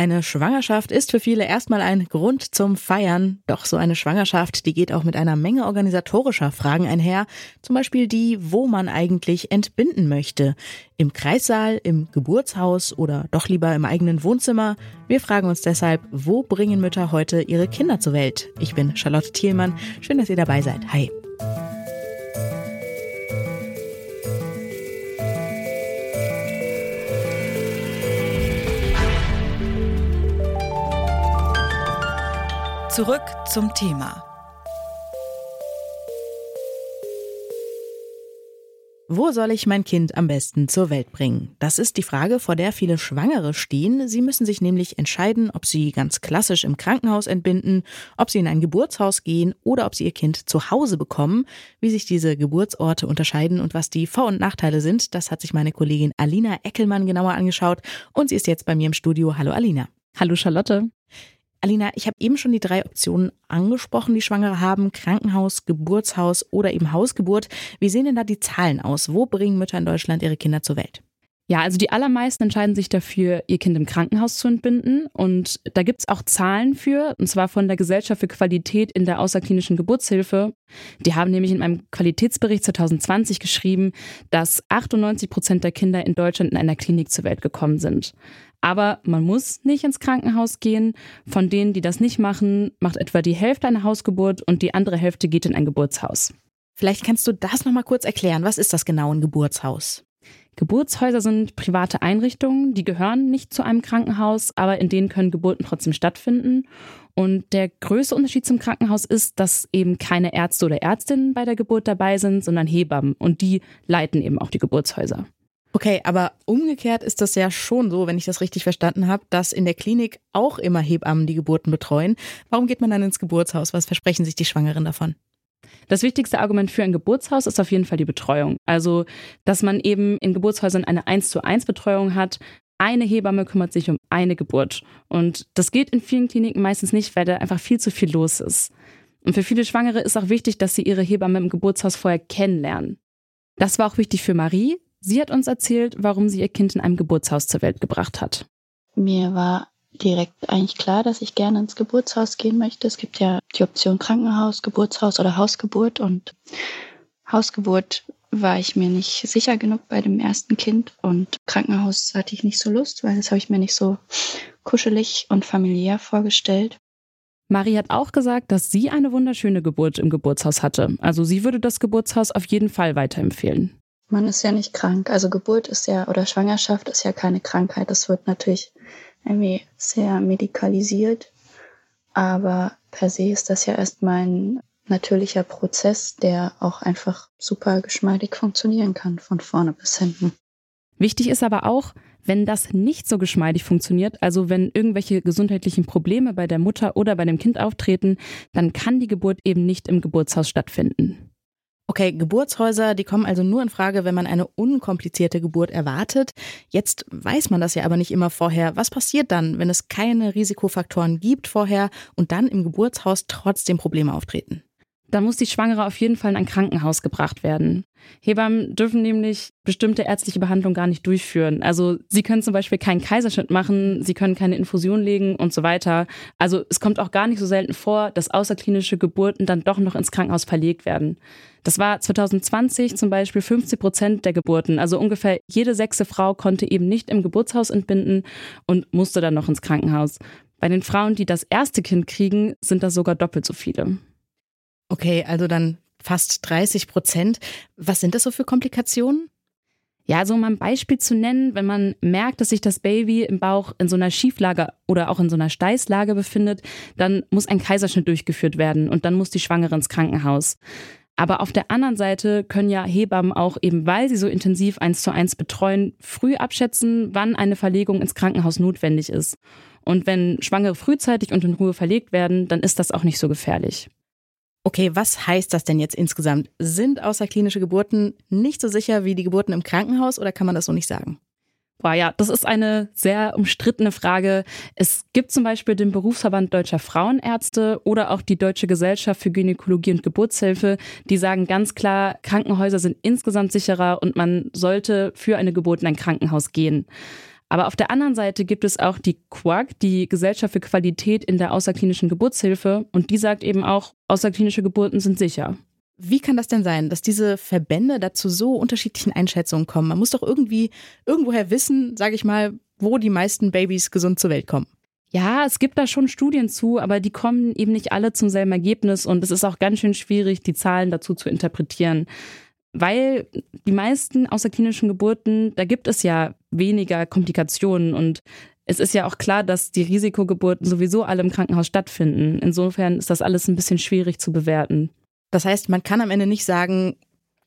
Eine Schwangerschaft ist für viele erstmal ein Grund zum Feiern. Doch so eine Schwangerschaft, die geht auch mit einer Menge organisatorischer Fragen einher. Zum Beispiel die, wo man eigentlich entbinden möchte. Im Kreissaal, im Geburtshaus oder doch lieber im eigenen Wohnzimmer. Wir fragen uns deshalb, wo bringen Mütter heute ihre Kinder zur Welt? Ich bin Charlotte Thielmann. Schön, dass ihr dabei seid. Hi. Zurück zum Thema. Wo soll ich mein Kind am besten zur Welt bringen? Das ist die Frage, vor der viele Schwangere stehen. Sie müssen sich nämlich entscheiden, ob sie ganz klassisch im Krankenhaus entbinden, ob sie in ein Geburtshaus gehen oder ob sie ihr Kind zu Hause bekommen. Wie sich diese Geburtsorte unterscheiden und was die Vor- und Nachteile sind, das hat sich meine Kollegin Alina Eckelmann genauer angeschaut und sie ist jetzt bei mir im Studio. Hallo Alina. Hallo Charlotte. Alina, ich habe eben schon die drei Optionen angesprochen, die Schwangere haben. Krankenhaus, Geburtshaus oder eben Hausgeburt. Wie sehen denn da die Zahlen aus? Wo bringen Mütter in Deutschland ihre Kinder zur Welt? Ja, also die allermeisten entscheiden sich dafür, ihr Kind im Krankenhaus zu entbinden. Und da gibt's auch Zahlen für, und zwar von der Gesellschaft für Qualität in der außerklinischen Geburtshilfe. Die haben nämlich in einem Qualitätsbericht 2020 geschrieben, dass 98 Prozent der Kinder in Deutschland in einer Klinik zur Welt gekommen sind. Aber man muss nicht ins Krankenhaus gehen. Von denen, die das nicht machen, macht etwa die Hälfte eine Hausgeburt und die andere Hälfte geht in ein Geburtshaus. Vielleicht kannst du das nochmal kurz erklären. Was ist das genau ein Geburtshaus? Geburtshäuser sind private Einrichtungen, die gehören nicht zu einem Krankenhaus, aber in denen können Geburten trotzdem stattfinden. Und der größte Unterschied zum Krankenhaus ist, dass eben keine Ärzte oder Ärztinnen bei der Geburt dabei sind, sondern Hebammen. Und die leiten eben auch die Geburtshäuser. Okay, aber umgekehrt ist das ja schon so, wenn ich das richtig verstanden habe, dass in der Klinik auch immer Hebammen die Geburten betreuen. Warum geht man dann ins Geburtshaus? Was versprechen sich die Schwangeren davon? Das wichtigste Argument für ein Geburtshaus ist auf jeden Fall die Betreuung. Also, dass man eben in Geburtshäusern eine 1 zu 1 Betreuung hat. Eine Hebamme kümmert sich um eine Geburt. Und das geht in vielen Kliniken meistens nicht, weil da einfach viel zu viel los ist. Und für viele Schwangere ist auch wichtig, dass sie ihre Hebamme im Geburtshaus vorher kennenlernen. Das war auch wichtig für Marie. Sie hat uns erzählt, warum sie ihr Kind in einem Geburtshaus zur Welt gebracht hat. Mir war direkt eigentlich klar, dass ich gerne ins Geburtshaus gehen möchte. Es gibt ja die Option Krankenhaus, Geburtshaus oder Hausgeburt und Hausgeburt war ich mir nicht sicher genug bei dem ersten Kind und Krankenhaus hatte ich nicht so Lust, weil das habe ich mir nicht so kuschelig und familiär vorgestellt. Marie hat auch gesagt, dass sie eine wunderschöne Geburt im Geburtshaus hatte. Also sie würde das Geburtshaus auf jeden Fall weiterempfehlen man ist ja nicht krank. Also Geburt ist ja oder Schwangerschaft ist ja keine Krankheit. Das wird natürlich irgendwie sehr medikalisiert. Aber per se ist das ja erstmal ein natürlicher Prozess, der auch einfach super geschmeidig funktionieren kann, von vorne bis hinten. Wichtig ist aber auch, wenn das nicht so geschmeidig funktioniert, also wenn irgendwelche gesundheitlichen Probleme bei der Mutter oder bei dem Kind auftreten, dann kann die Geburt eben nicht im Geburtshaus stattfinden. Okay, Geburtshäuser, die kommen also nur in Frage, wenn man eine unkomplizierte Geburt erwartet. Jetzt weiß man das ja aber nicht immer vorher. Was passiert dann, wenn es keine Risikofaktoren gibt vorher und dann im Geburtshaus trotzdem Probleme auftreten? Da muss die Schwangere auf jeden Fall in ein Krankenhaus gebracht werden. Hebammen dürfen nämlich bestimmte ärztliche Behandlungen gar nicht durchführen. Also sie können zum Beispiel keinen Kaiserschnitt machen, sie können keine Infusion legen und so weiter. Also es kommt auch gar nicht so selten vor, dass außerklinische Geburten dann doch noch ins Krankenhaus verlegt werden. Das war 2020 zum Beispiel 50 Prozent der Geburten. Also ungefähr jede sechste Frau konnte eben nicht im Geburtshaus entbinden und musste dann noch ins Krankenhaus. Bei den Frauen, die das erste Kind kriegen, sind das sogar doppelt so viele. Okay, also dann fast 30 Prozent. Was sind das so für Komplikationen? Ja, so um ein Beispiel zu nennen, wenn man merkt, dass sich das Baby im Bauch in so einer Schieflage oder auch in so einer Steißlage befindet, dann muss ein Kaiserschnitt durchgeführt werden und dann muss die Schwangere ins Krankenhaus. Aber auf der anderen Seite können ja Hebammen auch eben, weil sie so intensiv eins zu eins betreuen, früh abschätzen, wann eine Verlegung ins Krankenhaus notwendig ist. Und wenn Schwangere frühzeitig und in Ruhe verlegt werden, dann ist das auch nicht so gefährlich. Okay, was heißt das denn jetzt insgesamt? Sind außerklinische Geburten nicht so sicher wie die Geburten im Krankenhaus oder kann man das so nicht sagen? Boah, ja, das ist eine sehr umstrittene Frage. Es gibt zum Beispiel den Berufsverband Deutscher Frauenärzte oder auch die Deutsche Gesellschaft für Gynäkologie und Geburtshilfe, die sagen ganz klar, Krankenhäuser sind insgesamt sicherer und man sollte für eine Geburt in ein Krankenhaus gehen. Aber auf der anderen Seite gibt es auch die QUAG, die Gesellschaft für Qualität in der außerklinischen Geburtshilfe, und die sagt eben auch, außerklinische Geburten sind sicher. Wie kann das denn sein, dass diese Verbände dazu so unterschiedlichen Einschätzungen kommen? Man muss doch irgendwie irgendwoher wissen, sage ich mal, wo die meisten Babys gesund zur Welt kommen. Ja, es gibt da schon Studien zu, aber die kommen eben nicht alle zum selben Ergebnis und es ist auch ganz schön schwierig, die Zahlen dazu zu interpretieren. Weil die meisten außerklinischen Geburten, da gibt es ja weniger Komplikationen und es ist ja auch klar, dass die Risikogeburten sowieso alle im Krankenhaus stattfinden. Insofern ist das alles ein bisschen schwierig zu bewerten. Das heißt, man kann am Ende nicht sagen,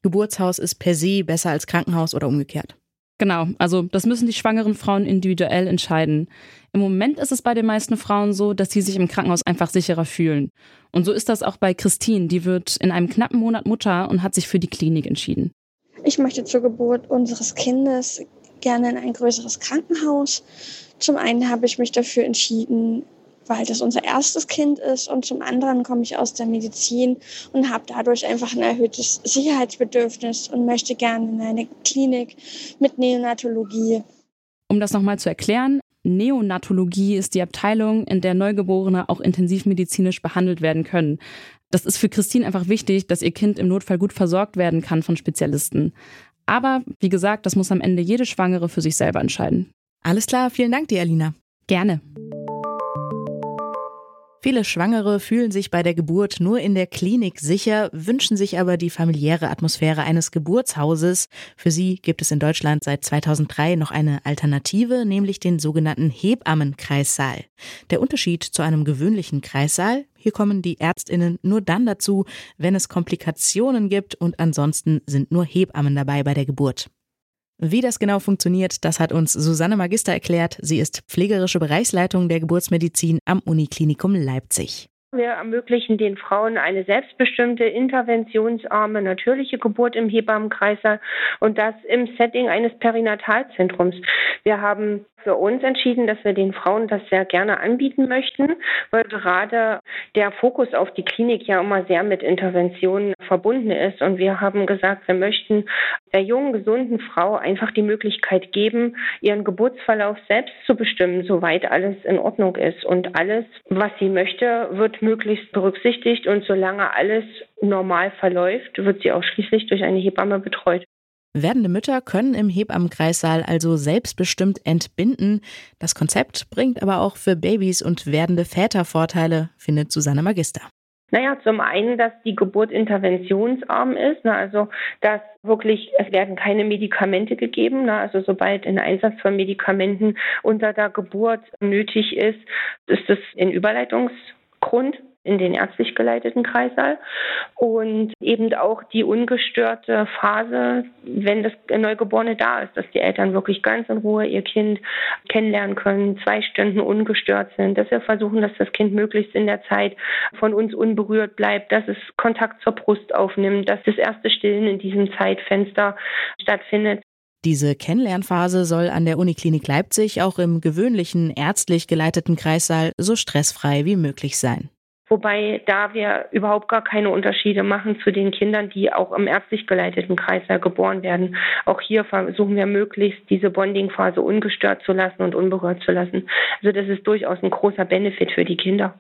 Geburtshaus ist per se besser als Krankenhaus oder umgekehrt. Genau, also das müssen die schwangeren Frauen individuell entscheiden. Im Moment ist es bei den meisten Frauen so, dass sie sich im Krankenhaus einfach sicherer fühlen. Und so ist das auch bei Christine, die wird in einem knappen Monat Mutter und hat sich für die Klinik entschieden. Ich möchte zur Geburt unseres Kindes gerne in ein größeres Krankenhaus. Zum einen habe ich mich dafür entschieden, weil das unser erstes Kind ist und zum anderen komme ich aus der Medizin und habe dadurch einfach ein erhöhtes Sicherheitsbedürfnis und möchte gerne in eine Klinik mit Neonatologie. Um das nochmal zu erklären, Neonatologie ist die Abteilung, in der Neugeborene auch intensivmedizinisch behandelt werden können. Das ist für Christine einfach wichtig, dass ihr Kind im Notfall gut versorgt werden kann von Spezialisten. Aber wie gesagt, das muss am Ende jede Schwangere für sich selber entscheiden. Alles klar, vielen Dank dir, Alina. Gerne. Viele Schwangere fühlen sich bei der Geburt nur in der Klinik sicher, wünschen sich aber die familiäre Atmosphäre eines Geburtshauses. Für sie gibt es in Deutschland seit 2003 noch eine Alternative, nämlich den sogenannten Hebammenkreissaal. Der Unterschied zu einem gewöhnlichen Kreissaal, hier kommen die Ärztinnen nur dann dazu, wenn es Komplikationen gibt und ansonsten sind nur Hebammen dabei bei der Geburt. Wie das genau funktioniert, das hat uns Susanne Magister erklärt. Sie ist pflegerische Bereichsleitung der Geburtsmedizin am Uniklinikum Leipzig. Wir ermöglichen den Frauen eine selbstbestimmte, interventionsarme, natürliche Geburt im Hebammenkreißsaal und das im Setting eines Perinatalzentrums. Wir haben für uns entschieden, dass wir den Frauen das sehr gerne anbieten möchten, weil gerade der Fokus auf die Klinik ja immer sehr mit Interventionen verbunden ist. Und wir haben gesagt, wir möchten der jungen, gesunden Frau einfach die Möglichkeit geben, ihren Geburtsverlauf selbst zu bestimmen, soweit alles in Ordnung ist. Und alles, was sie möchte, wird möglichst berücksichtigt. Und solange alles normal verläuft, wird sie auch schließlich durch eine Hebamme betreut. Werdende Mütter können im Hebammenkreissaal also selbstbestimmt entbinden. Das Konzept bringt aber auch für Babys und werdende Väter Vorteile, findet Susanne Magister. Naja, zum einen, dass die Geburt interventionsarm ist, ne, also dass wirklich, es werden keine Medikamente gegeben, ne, also sobald ein Einsatz von Medikamenten unter der Geburt nötig ist, ist es in Überleitungsgrund in den ärztlich geleiteten Kreissaal und eben auch die ungestörte Phase, wenn das Neugeborene da ist, dass die Eltern wirklich ganz in Ruhe ihr Kind kennenlernen können, zwei Stunden ungestört sind, dass wir versuchen, dass das Kind möglichst in der Zeit von uns unberührt bleibt, dass es Kontakt zur Brust aufnimmt, dass das erste Stillen in diesem Zeitfenster stattfindet. Diese Kennenlernphase soll an der Uniklinik Leipzig auch im gewöhnlichen ärztlich geleiteten Kreissaal so stressfrei wie möglich sein. Wobei da wir überhaupt gar keine Unterschiede machen zu den Kindern, die auch im ärztlich geleiteten Kreislauf geboren werden. Auch hier versuchen wir möglichst diese Bonding-Phase ungestört zu lassen und unberührt zu lassen. Also das ist durchaus ein großer Benefit für die Kinder.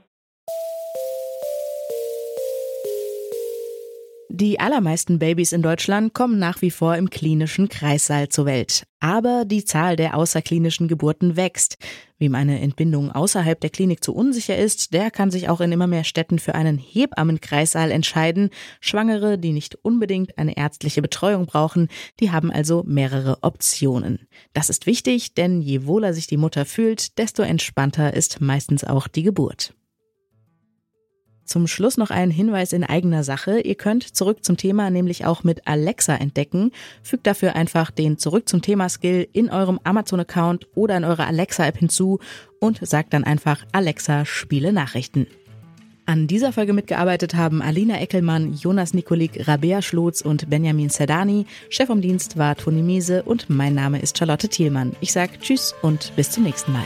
Die allermeisten Babys in Deutschland kommen nach wie vor im klinischen Kreissaal zur Welt. Aber die Zahl der außerklinischen Geburten wächst. Wem eine Entbindung außerhalb der Klinik zu unsicher ist, der kann sich auch in immer mehr Städten für einen Hebammenkreissaal entscheiden. Schwangere, die nicht unbedingt eine ärztliche Betreuung brauchen, die haben also mehrere Optionen. Das ist wichtig, denn je wohler sich die Mutter fühlt, desto entspannter ist meistens auch die Geburt. Zum Schluss noch ein Hinweis in eigener Sache. Ihr könnt zurück zum Thema nämlich auch mit Alexa entdecken. Fügt dafür einfach den Zurück zum Thema Skill in eurem Amazon-Account oder in eurer Alexa-App hinzu und sagt dann einfach Alexa, spiele Nachrichten. An dieser Folge mitgearbeitet haben Alina Eckelmann, Jonas Nikolik, Rabea Schlotz und Benjamin Sedani. Chef vom Dienst war Toni Miese und mein Name ist Charlotte Thielmann. Ich sage Tschüss und bis zum nächsten Mal.